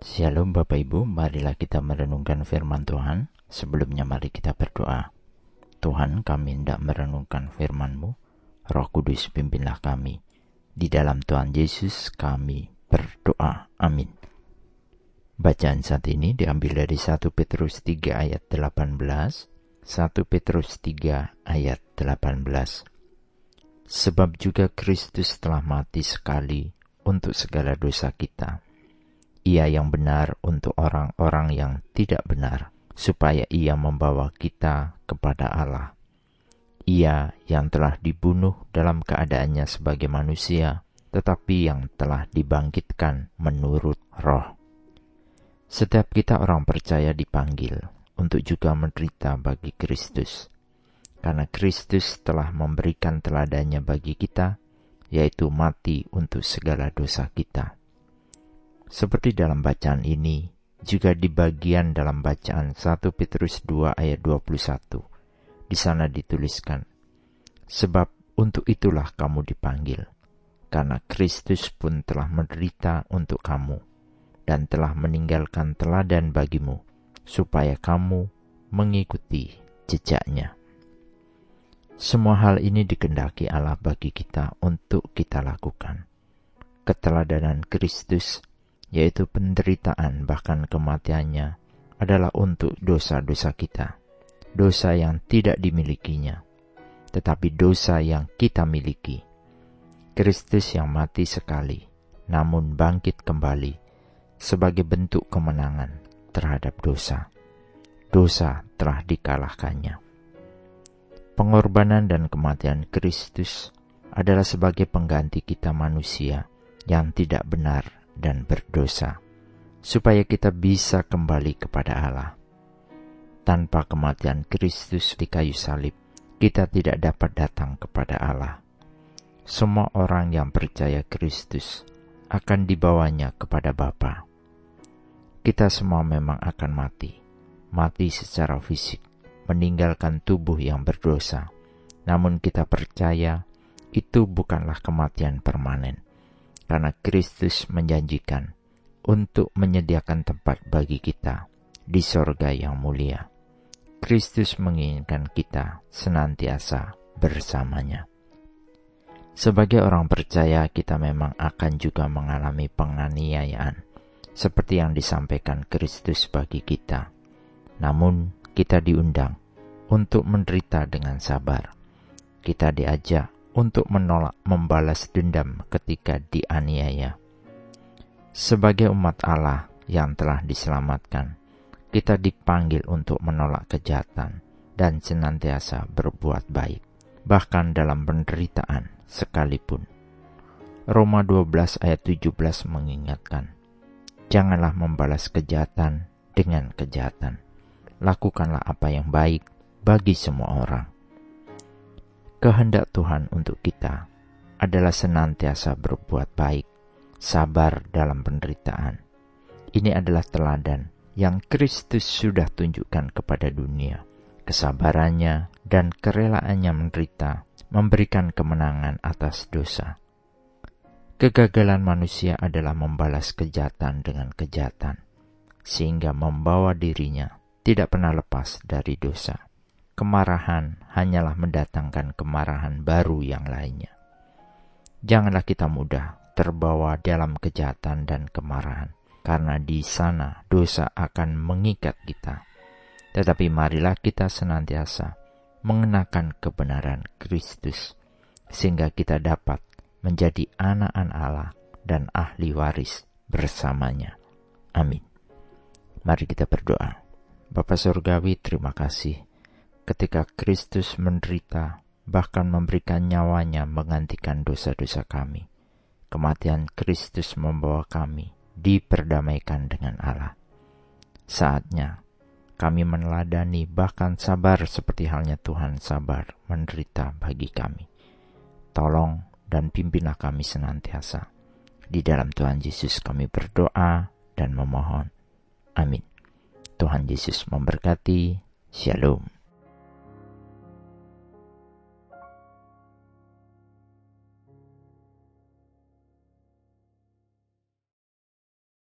Shalom Bapak Ibu, marilah kita merenungkan firman Tuhan. Sebelumnya mari kita berdoa. Tuhan kami hendak merenungkan firman-Mu, Roh Kudus pimpinlah kami. Di dalam Tuhan Yesus kami berdoa. Amin. Bacaan saat ini diambil dari 1 Petrus 3 ayat 18, 1 Petrus 3 ayat 18. Sebab juga Kristus telah mati sekali untuk segala dosa kita ia yang benar untuk orang-orang yang tidak benar, supaya ia membawa kita kepada Allah. Ia yang telah dibunuh dalam keadaannya sebagai manusia, tetapi yang telah dibangkitkan menurut roh. Setiap kita orang percaya dipanggil untuk juga menderita bagi Kristus. Karena Kristus telah memberikan teladannya bagi kita, yaitu mati untuk segala dosa kita seperti dalam bacaan ini, juga di bagian dalam bacaan 1 Petrus 2 ayat 21. Di sana dituliskan, Sebab untuk itulah kamu dipanggil, karena Kristus pun telah menderita untuk kamu, dan telah meninggalkan teladan bagimu, supaya kamu mengikuti jejaknya. Semua hal ini dikendaki Allah bagi kita untuk kita lakukan. Keteladanan Kristus yaitu penderitaan bahkan kematiannya, adalah untuk dosa-dosa kita. Dosa yang tidak dimilikinya, tetapi dosa yang kita miliki. Kristus yang mati sekali, namun bangkit kembali sebagai bentuk kemenangan terhadap dosa. Dosa telah dikalahkannya. Pengorbanan dan kematian Kristus adalah sebagai pengganti kita manusia yang tidak benar dan berdosa, supaya kita bisa kembali kepada Allah. Tanpa kematian Kristus di kayu salib, kita tidak dapat datang kepada Allah. Semua orang yang percaya Kristus akan dibawanya kepada Bapa. Kita semua memang akan mati, mati secara fisik, meninggalkan tubuh yang berdosa. Namun kita percaya itu bukanlah kematian permanen karena Kristus menjanjikan untuk menyediakan tempat bagi kita di sorga yang mulia. Kristus menginginkan kita senantiasa bersamanya. Sebagai orang percaya, kita memang akan juga mengalami penganiayaan, seperti yang disampaikan Kristus bagi kita. Namun, kita diundang untuk menderita dengan sabar. Kita diajak untuk menolak membalas dendam ketika dianiaya. Sebagai umat Allah yang telah diselamatkan, kita dipanggil untuk menolak kejahatan dan senantiasa berbuat baik, bahkan dalam penderitaan sekalipun. Roma 12 ayat 17 mengingatkan, Janganlah membalas kejahatan dengan kejahatan. Lakukanlah apa yang baik bagi semua orang Kehendak Tuhan untuk kita adalah senantiasa berbuat baik, sabar dalam penderitaan. Ini adalah teladan yang Kristus sudah tunjukkan kepada dunia. Kesabarannya dan kerelaannya menderita memberikan kemenangan atas dosa. Kegagalan manusia adalah membalas kejahatan dengan kejahatan, sehingga membawa dirinya tidak pernah lepas dari dosa kemarahan hanyalah mendatangkan kemarahan baru yang lainnya. Janganlah kita mudah terbawa dalam kejahatan dan kemarahan, karena di sana dosa akan mengikat kita. Tetapi marilah kita senantiasa mengenakan kebenaran Kristus, sehingga kita dapat menjadi anak-anak Allah dan ahli waris bersamanya. Amin. Mari kita berdoa. Bapak Surgawi, terima kasih ketika Kristus menderita, bahkan memberikan nyawanya menggantikan dosa-dosa kami. Kematian Kristus membawa kami diperdamaikan dengan Allah. Saatnya kami meneladani bahkan sabar seperti halnya Tuhan sabar menderita bagi kami. Tolong dan pimpinlah kami senantiasa. Di dalam Tuhan Yesus kami berdoa dan memohon. Amin. Tuhan Yesus memberkati. Shalom.